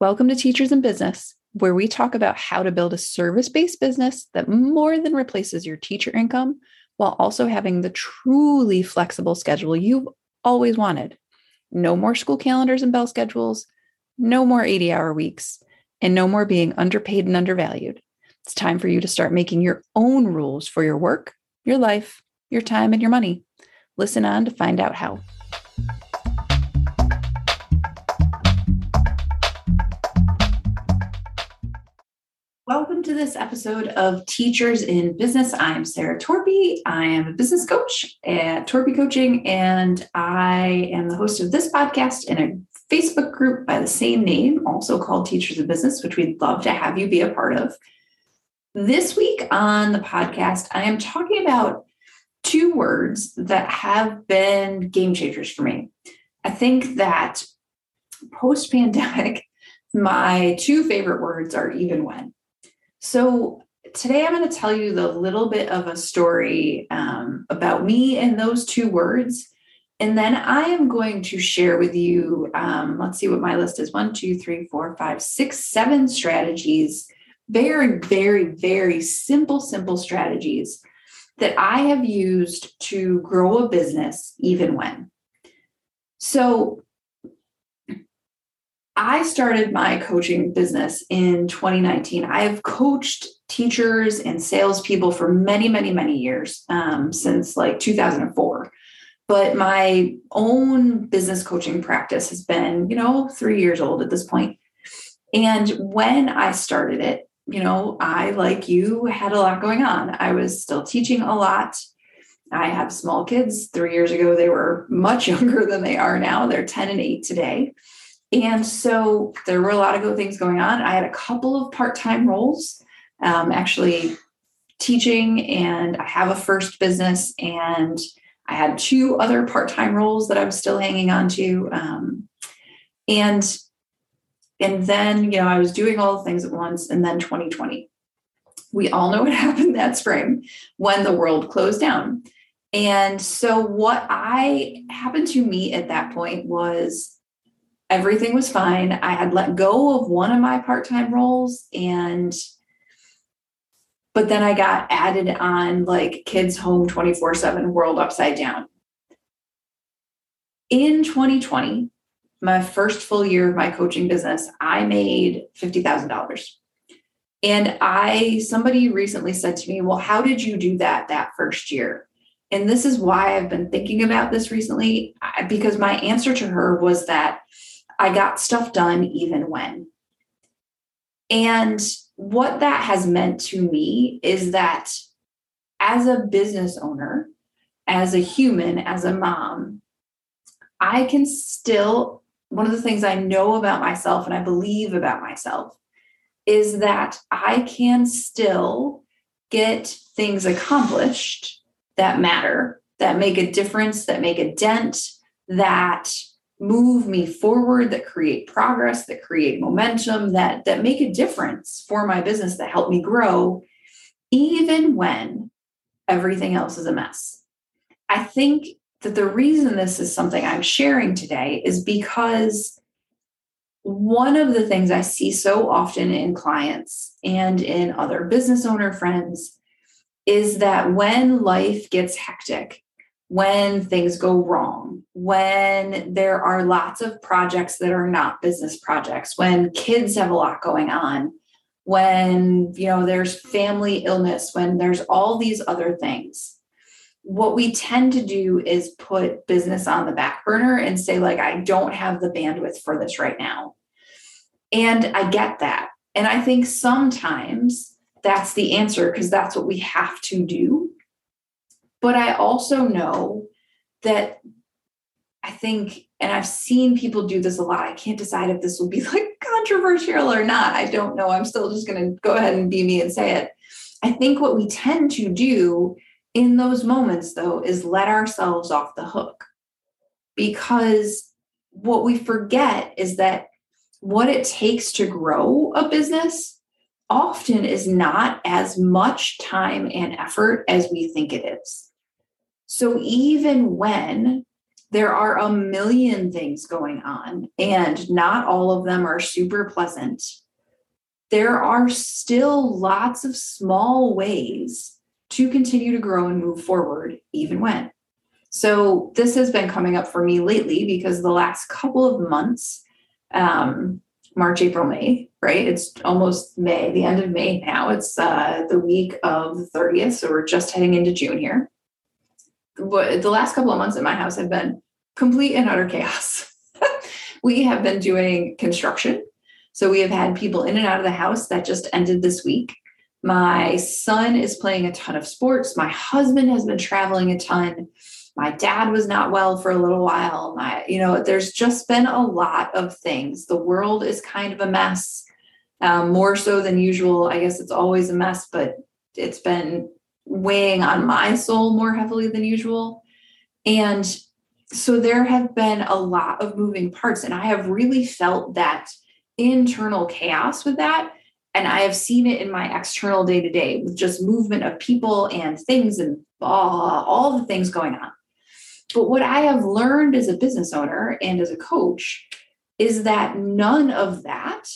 Welcome to Teachers in Business, where we talk about how to build a service based business that more than replaces your teacher income while also having the truly flexible schedule you've always wanted. No more school calendars and bell schedules, no more 80 hour weeks, and no more being underpaid and undervalued. It's time for you to start making your own rules for your work, your life, your time, and your money. Listen on to find out how. This episode of Teachers in Business. I am Sarah Torpy. I am a business coach at Torpy Coaching, and I am the host of this podcast in a Facebook group by the same name, also called Teachers in Business, which we'd love to have you be a part of. This week on the podcast, I am talking about two words that have been game changers for me. I think that post pandemic, my two favorite words are even when. So today I'm going to tell you the little bit of a story um, about me and those two words. And then I am going to share with you, um, let's see what my list is one, two, three, four, five, six, seven strategies. Very, very, very simple, simple strategies that I have used to grow a business even when. So I started my coaching business in 2019. I have coached teachers and salespeople for many, many, many years, um, since like 2004. But my own business coaching practice has been, you know, three years old at this point. And when I started it, you know, I, like you, had a lot going on. I was still teaching a lot. I have small kids. Three years ago, they were much younger than they are now. They're 10 and 8 today. And so there were a lot of good things going on. I had a couple of part time roles, um, actually teaching, and I have a first business, and I had two other part time roles that I'm still hanging on to. Um, and and then you know I was doing all the things at once, and then 2020. We all know what happened that spring when the world closed down. And so, what I happened to meet at that point was everything was fine. I had let go of one of my part time roles and but then I got added on like kids home 24 7 world upside down. In 2020, my first full year of my coaching business, I made $50,000. And I, somebody recently said to me, Well, how did you do that that first year? And this is why I've been thinking about this recently, because my answer to her was that I got stuff done even when. And what that has meant to me is that as a business owner, as a human, as a mom, I can still, one of the things I know about myself and I believe about myself is that I can still get things accomplished that matter, that make a difference, that make a dent, that move me forward that create progress that create momentum that that make a difference for my business that help me grow even when everything else is a mess. I think that the reason this is something i'm sharing today is because one of the things i see so often in clients and in other business owner friends is that when life gets hectic when things go wrong, when there are lots of projects that are not business projects, when kids have a lot going on, when you know there's family illness, when there's all these other things. What we tend to do is put business on the back burner and say like I don't have the bandwidth for this right now. And I get that. And I think sometimes that's the answer because that's what we have to do but I also know that I think, and I've seen people do this a lot. I can't decide if this will be like controversial or not. I don't know. I'm still just going to go ahead and be me and say it. I think what we tend to do in those moments, though, is let ourselves off the hook because what we forget is that what it takes to grow a business often is not as much time and effort as we think it is. So even when there are a million things going on, and not all of them are super pleasant. There are still lots of small ways to continue to grow and move forward, even when. So, this has been coming up for me lately because the last couple of months, um, March, April, May, right? It's almost May, the end of May now. It's uh, the week of the 30th. So, we're just heading into June here but the last couple of months at my house have been complete and utter chaos. we have been doing construction. So we have had people in and out of the house that just ended this week. My son is playing a ton of sports. My husband has been traveling a ton. My dad was not well for a little while. My, you know, there's just been a lot of things. The world is kind of a mess, um, more so than usual. I guess it's always a mess, but it's been weighing on my soul more heavily than usual. And so there have been a lot of moving parts, and I have really felt that internal chaos with that. And I have seen it in my external day to day with just movement of people and things and all, all the things going on. But what I have learned as a business owner and as a coach is that none of that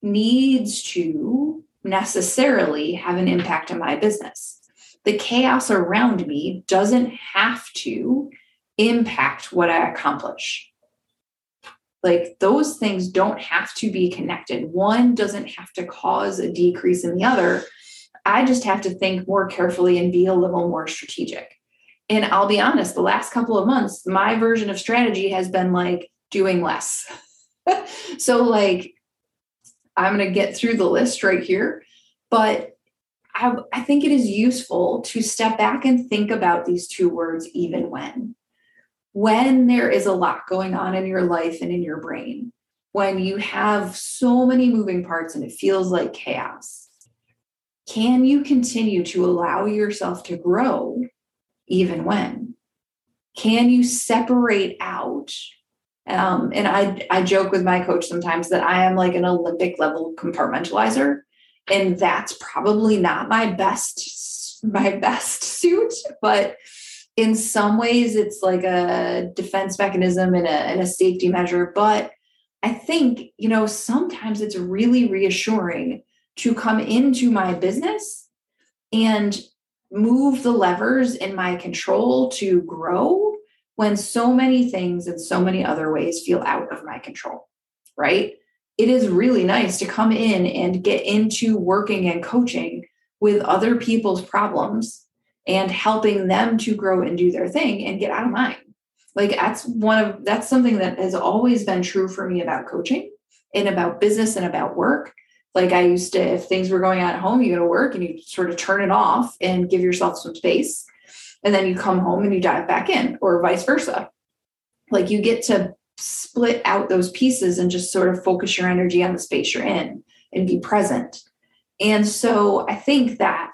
needs to necessarily have an impact on my business the chaos around me doesn't have to impact what I accomplish. Like those things don't have to be connected. One doesn't have to cause a decrease in the other. I just have to think more carefully and be a little more strategic. And I'll be honest, the last couple of months, my version of strategy has been like doing less. so, like, I'm going to get through the list right here. But I, I think it is useful to step back and think about these two words, even when. When there is a lot going on in your life and in your brain, when you have so many moving parts and it feels like chaos, can you continue to allow yourself to grow even when? Can you separate out? Um, and I, I joke with my coach sometimes that I am like an Olympic level compartmentalizer and that's probably not my best my best suit but in some ways it's like a defense mechanism and a, and a safety measure. But i think you know sometimes it's really reassuring to come into my business and move the levers in my control to grow when so many things and so many other ways feel out of my control right it is really nice to come in and get into working and coaching with other people's problems and helping them to grow and do their thing and get out of mine. Like that's one of that's something that has always been true for me about coaching and about business and about work. Like I used to, if things were going on at home, you go to work and you sort of turn it off and give yourself some space. And then you come home and you dive back in, or vice versa. Like you get to split out those pieces and just sort of focus your energy on the space you're in and be present. And so I think that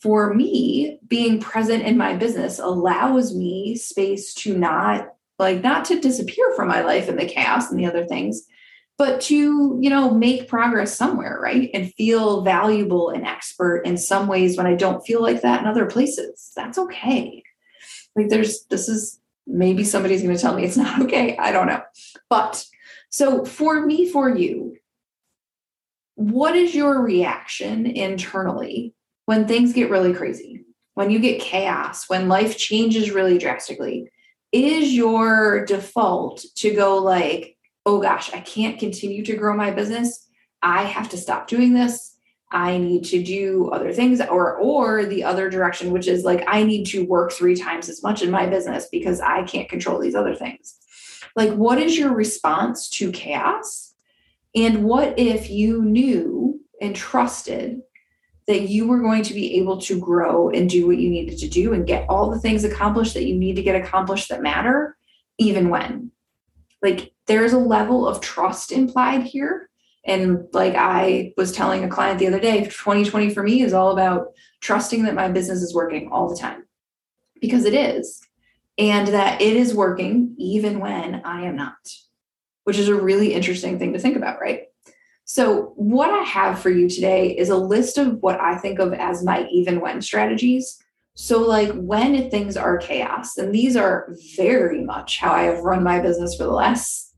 for me, being present in my business allows me space to not like not to disappear from my life and the chaos and the other things, but to, you know, make progress somewhere, right? And feel valuable and expert in some ways when I don't feel like that in other places. That's okay. Like there's this is maybe somebody's going to tell me it's not okay. I don't know. But so for me, for you, what is your reaction internally when things get really crazy? When you get chaos, when life changes really drastically? Is your default to go like, oh gosh, I can't continue to grow my business. I have to stop doing this. I need to do other things or or the other direction which is like I need to work 3 times as much in my business because I can't control these other things. Like what is your response to chaos? And what if you knew and trusted that you were going to be able to grow and do what you needed to do and get all the things accomplished that you need to get accomplished that matter even when like there's a level of trust implied here and like I was telling a client the other day, 2020 for me is all about trusting that my business is working all the time because it is. And that it is working even when I am not, which is a really interesting thing to think about, right? So, what I have for you today is a list of what I think of as my even when strategies. So, like when things are chaos, and these are very much how I have run my business for the last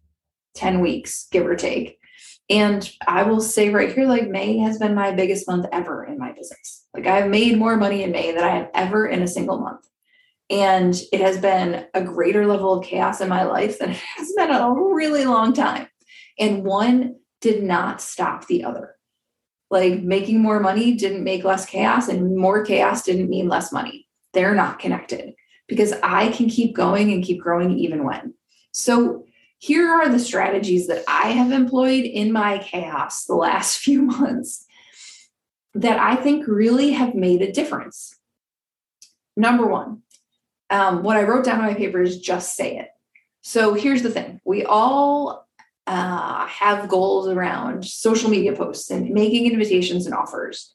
10 weeks, give or take. And I will say right here, like May has been my biggest month ever in my business. Like I've made more money in May than I have ever in a single month. And it has been a greater level of chaos in my life than it has been a really long time. And one did not stop the other. Like making more money didn't make less chaos, and more chaos didn't mean less money. They're not connected because I can keep going and keep growing even when. So, here are the strategies that I have employed in my chaos the last few months that I think really have made a difference. Number one, um, what I wrote down on my paper is just say it. So here's the thing we all uh, have goals around social media posts and making invitations and offers.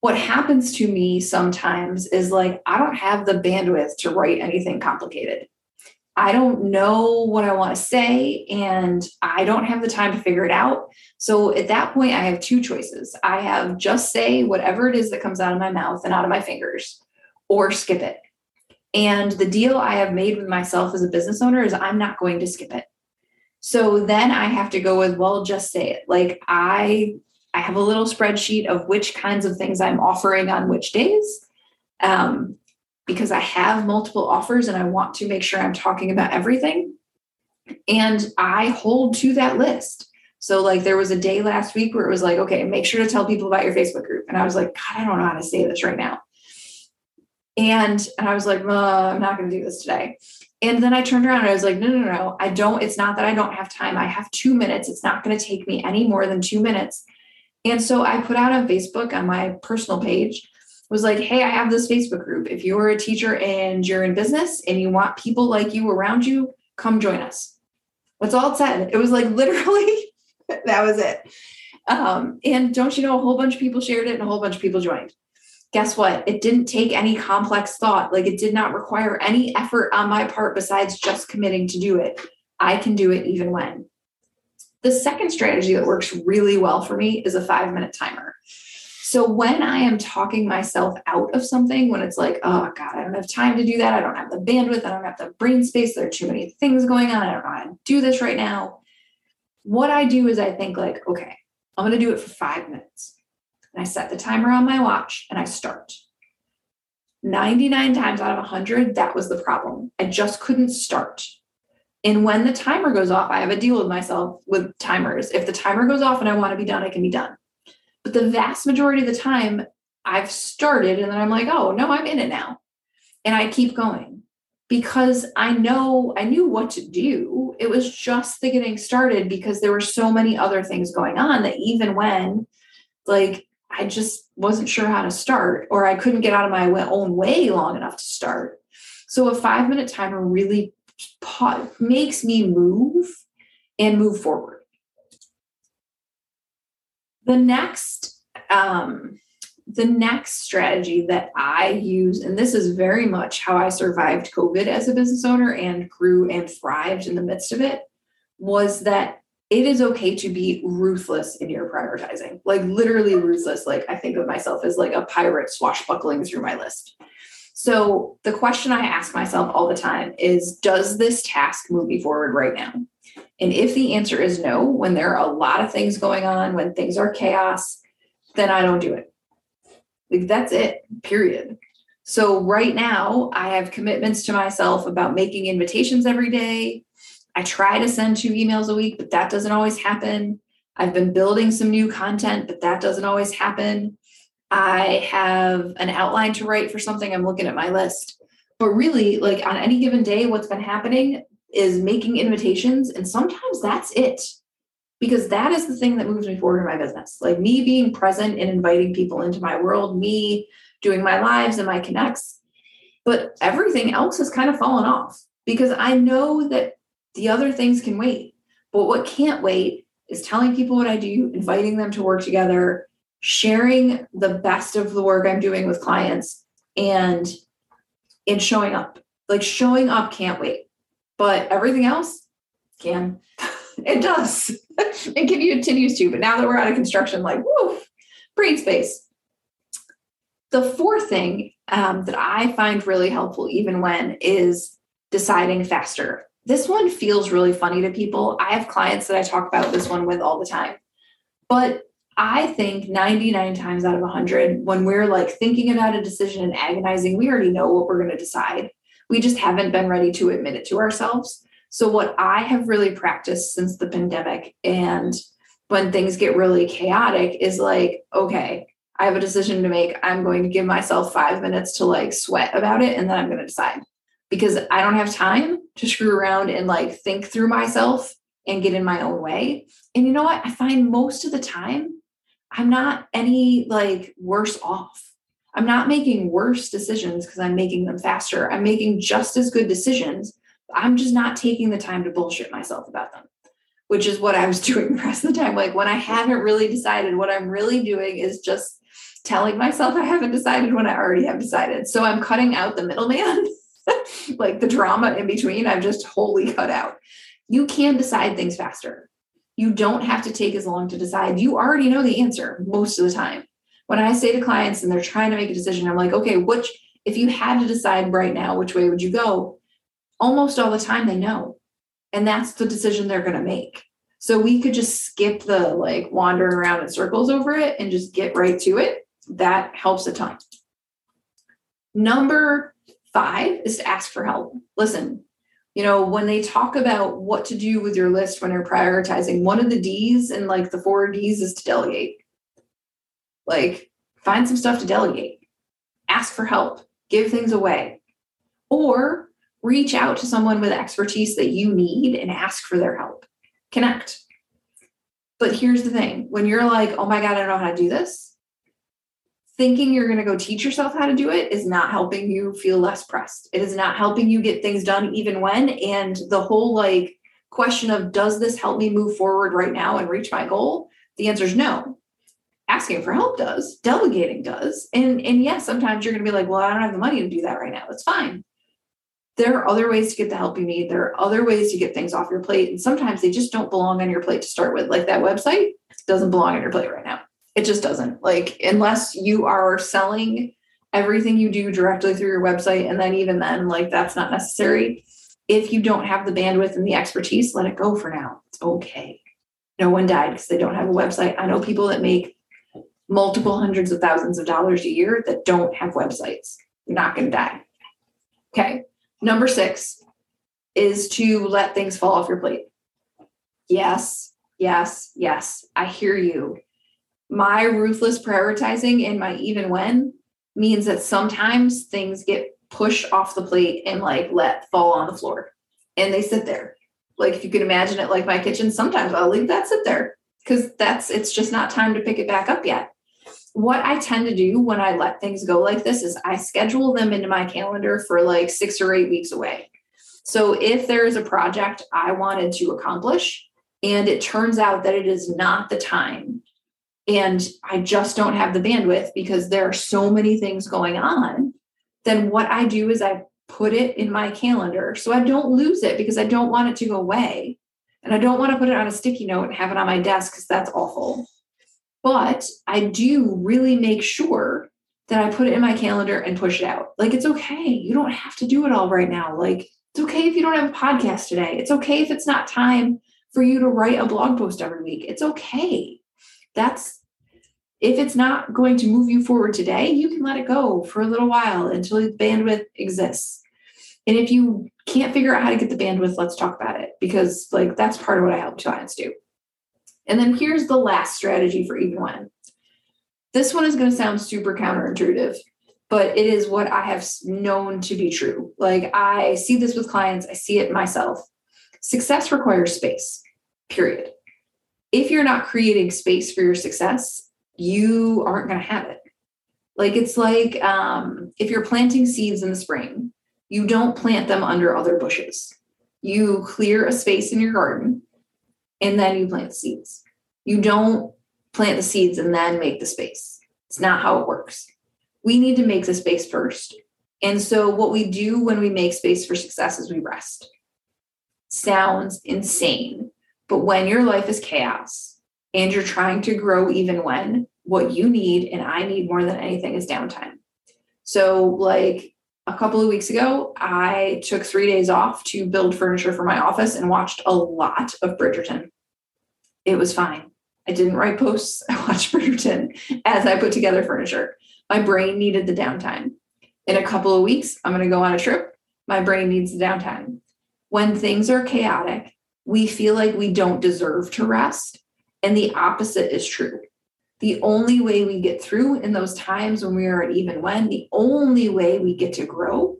What happens to me sometimes is like, I don't have the bandwidth to write anything complicated. I don't know what I want to say and I don't have the time to figure it out. So at that point, I have two choices. I have just say whatever it is that comes out of my mouth and out of my fingers, or skip it. And the deal I have made with myself as a business owner is I'm not going to skip it. So then I have to go with, well, just say it. Like I I have a little spreadsheet of which kinds of things I'm offering on which days. Um, because I have multiple offers and I want to make sure I'm talking about everything. And I hold to that list. So, like, there was a day last week where it was like, okay, make sure to tell people about your Facebook group. And I was like, God, I don't know how to say this right now. And, and I was like, I'm not going to do this today. And then I turned around and I was like, no, no, no, I don't. It's not that I don't have time. I have two minutes. It's not going to take me any more than two minutes. And so I put out on Facebook on my personal page, was like, hey, I have this Facebook group. If you're a teacher and you're in business and you want people like you around you, come join us. That's all it said. It was like literally, that was it. Um, and don't you know, a whole bunch of people shared it and a whole bunch of people joined guess what? It didn't take any complex thought. Like it did not require any effort on my part besides just committing to do it. I can do it even when. The second strategy that works really well for me is a five minute timer. So when I am talking myself out of something, when it's like, oh God, I don't have time to do that. I don't have the bandwidth. I don't have the brain space. There are too many things going on. I don't know how to do this right now. What I do is I think, like, okay, I'm going to do it for five minutes and I set the timer on my watch and I start. 99 times out of 100, that was the problem. I just couldn't start. And when the timer goes off, I have a deal with myself with timers. If the timer goes off and I want to be done, I can be done. But the vast majority of the time, I've started and then I'm like, oh, no, I'm in it now. And I keep going because I know I knew what to do. It was just the getting started because there were so many other things going on that even when like I just wasn't sure how to start, or I couldn't get out of my own way long enough to start. So a five minute timer really makes me move and move forward. The next, um, the next strategy that I use, and this is very much how I survived COVID as a business owner and grew and thrived in the midst of it, was that it is okay to be ruthless in your prioritizing, like literally ruthless. Like I think of myself as like a pirate swashbuckling through my list. So the question I ask myself all the time is Does this task move me forward right now? And if the answer is no, when there are a lot of things going on, when things are chaos, then I don't do it. Like that's it, period. So right now, I have commitments to myself about making invitations every day, I try to send two emails a week, but that doesn't always happen. I've been building some new content, but that doesn't always happen. I have an outline to write for something. I'm looking at my list. But really, like on any given day, what's been happening is making invitations. And sometimes that's it, because that is the thing that moves me forward in my business. Like me being present and inviting people into my world, me doing my lives and my connects. But everything else has kind of fallen off because I know that the other things can wait. But what can't wait is telling people what I do, inviting them to work together, sharing the best of the work I'm doing with clients and and showing up. Like showing up can't wait. But everything else can. it does. it continues to. But now that we're out of construction, like, woo, brain space. The fourth thing um, that I find really helpful, even when, is deciding faster. This one feels really funny to people. I have clients that I talk about this one with all the time. But I think 99 times out of 100, when we're like thinking about a decision and agonizing, we already know what we're going to decide. We just haven't been ready to admit it to ourselves. So, what I have really practiced since the pandemic and when things get really chaotic is like, okay, I have a decision to make. I'm going to give myself five minutes to like sweat about it and then I'm going to decide because I don't have time to screw around and like think through myself and get in my own way. And you know what? I find most of the time I'm not any like worse off. I'm not making worse decisions because I'm making them faster. I'm making just as good decisions. I'm just not taking the time to bullshit myself about them, which is what I was doing the rest of the time. Like when I haven't really decided, what I'm really doing is just telling myself I haven't decided when I already have decided. So I'm cutting out the middleman, like the drama in between. I've just wholly cut out. You can decide things faster. You don't have to take as long to decide. You already know the answer most of the time. When I say to clients and they're trying to make a decision, I'm like, okay, which, if you had to decide right now, which way would you go? Almost all the time they know. And that's the decision they're going to make. So we could just skip the like wandering around in circles over it and just get right to it. That helps a ton. Number five is to ask for help. Listen, you know, when they talk about what to do with your list when you're prioritizing, one of the D's and like the four D's is to delegate. Like, find some stuff to delegate, ask for help, give things away, or reach out to someone with expertise that you need and ask for their help. Connect. But here's the thing when you're like, oh my God, I don't know how to do this, thinking you're going to go teach yourself how to do it is not helping you feel less pressed. It is not helping you get things done even when. And the whole like question of, does this help me move forward right now and reach my goal? The answer is no. Asking for help does, delegating does. And, and yes, sometimes you're going to be like, well, I don't have the money to do that right now. It's fine. There are other ways to get the help you need. There are other ways to get things off your plate. And sometimes they just don't belong on your plate to start with. Like that website doesn't belong on your plate right now it just doesn't. Like, unless you are selling everything you do directly through your website, and then even then, like, that's not necessary. If you don't have the bandwidth and the expertise, let it go for now. It's okay. No one died because they don't have a website. I know people that make multiple hundreds of thousands of dollars a year that don't have websites. You're not going to die. Okay. Number six is to let things fall off your plate. Yes, yes, yes. I hear you my ruthless prioritizing and my even when means that sometimes things get pushed off the plate and like let fall on the floor and they sit there like if you can imagine it like my kitchen sometimes i'll leave that sit there because that's it's just not time to pick it back up yet what i tend to do when i let things go like this is i schedule them into my calendar for like six or eight weeks away so if there is a project i wanted to accomplish and it turns out that it is not the time and I just don't have the bandwidth because there are so many things going on, then what I do is I put it in my calendar so I don't lose it because I don't want it to go away. And I don't want to put it on a sticky note and have it on my desk because that's awful. But I do really make sure that I put it in my calendar and push it out. Like it's okay. You don't have to do it all right now. Like it's okay if you don't have a podcast today. It's okay if it's not time for you to write a blog post every week. It's okay that's if it's not going to move you forward today, you can let it go for a little while until the bandwidth exists. And if you can't figure out how to get the bandwidth, let's talk about it because like that's part of what I help clients do. And then here's the last strategy for even when. This one is going to sound super counterintuitive, but it is what I have known to be true. Like I see this with clients, I see it myself. Success requires space, period if you're not creating space for your success, you aren't going to have it. Like it's like um, if you're planting seeds in the spring, you don't plant them under other bushes. You clear a space in your garden and then you plant seeds. You don't plant the seeds and then make the space. It's not how it works. We need to make the space first. And so, what we do when we make space for success is we rest. Sounds insane. But when your life is chaos and you're trying to grow, even when what you need and I need more than anything is downtime. So, like a couple of weeks ago, I took three days off to build furniture for my office and watched a lot of Bridgerton. It was fine. I didn't write posts. I watched Bridgerton as I put together furniture. My brain needed the downtime. In a couple of weeks, I'm going to go on a trip. My brain needs the downtime. When things are chaotic, we feel like we don't deserve to rest. And the opposite is true. The only way we get through in those times when we are at even when, the only way we get to grow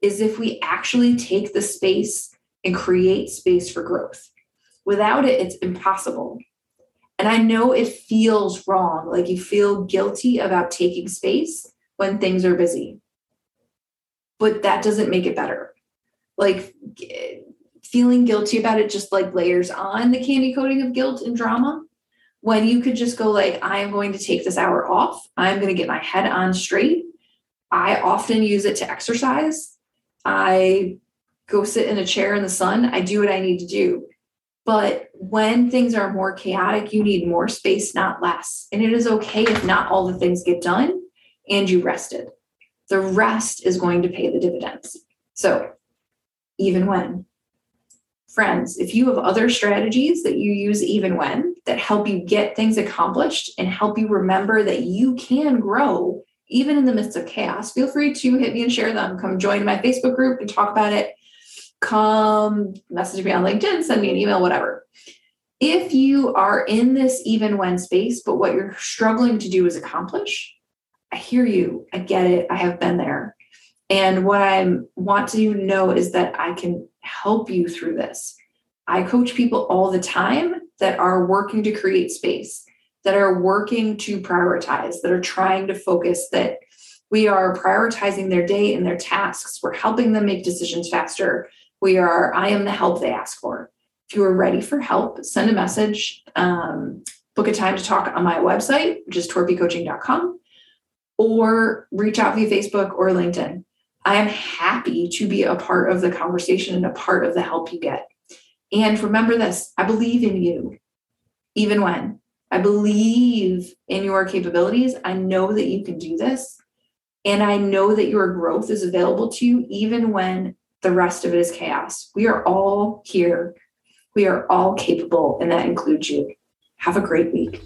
is if we actually take the space and create space for growth. Without it, it's impossible. And I know it feels wrong, like you feel guilty about taking space when things are busy. But that doesn't make it better. Like eh, feeling guilty about it just like layers on the candy coating of guilt and drama. When you could just go like, I am going to take this hour off. I'm going to get my head on straight. I often use it to exercise. I go sit in a chair in the sun. I do what I need to do. But when things are more chaotic, you need more space, not less. And it is okay if not all the things get done and you rested. The rest is going to pay the dividends. So, even when, friends, if you have other strategies that you use even when that help you get things accomplished and help you remember that you can grow even in the midst of chaos, feel free to hit me and share them. Come join my Facebook group and talk about it come message me on LinkedIn, send me an email, whatever. If you are in this even when space, but what you're struggling to do is accomplish, I hear you. I get it. I have been there. And what I want to know is that I can help you through this. I coach people all the time that are working to create space, that are working to prioritize, that are trying to focus, that we are prioritizing their day and their tasks. We're helping them make decisions faster. We are, I am the help they ask for. If you are ready for help, send a message, um, book a time to talk on my website, which is torpycoaching.com, or reach out via Facebook or LinkedIn. I am happy to be a part of the conversation and a part of the help you get. And remember this I believe in you, even when I believe in your capabilities. I know that you can do this. And I know that your growth is available to you even when the rest of it is chaos. We are all here. We are all capable, and that includes you. Have a great week.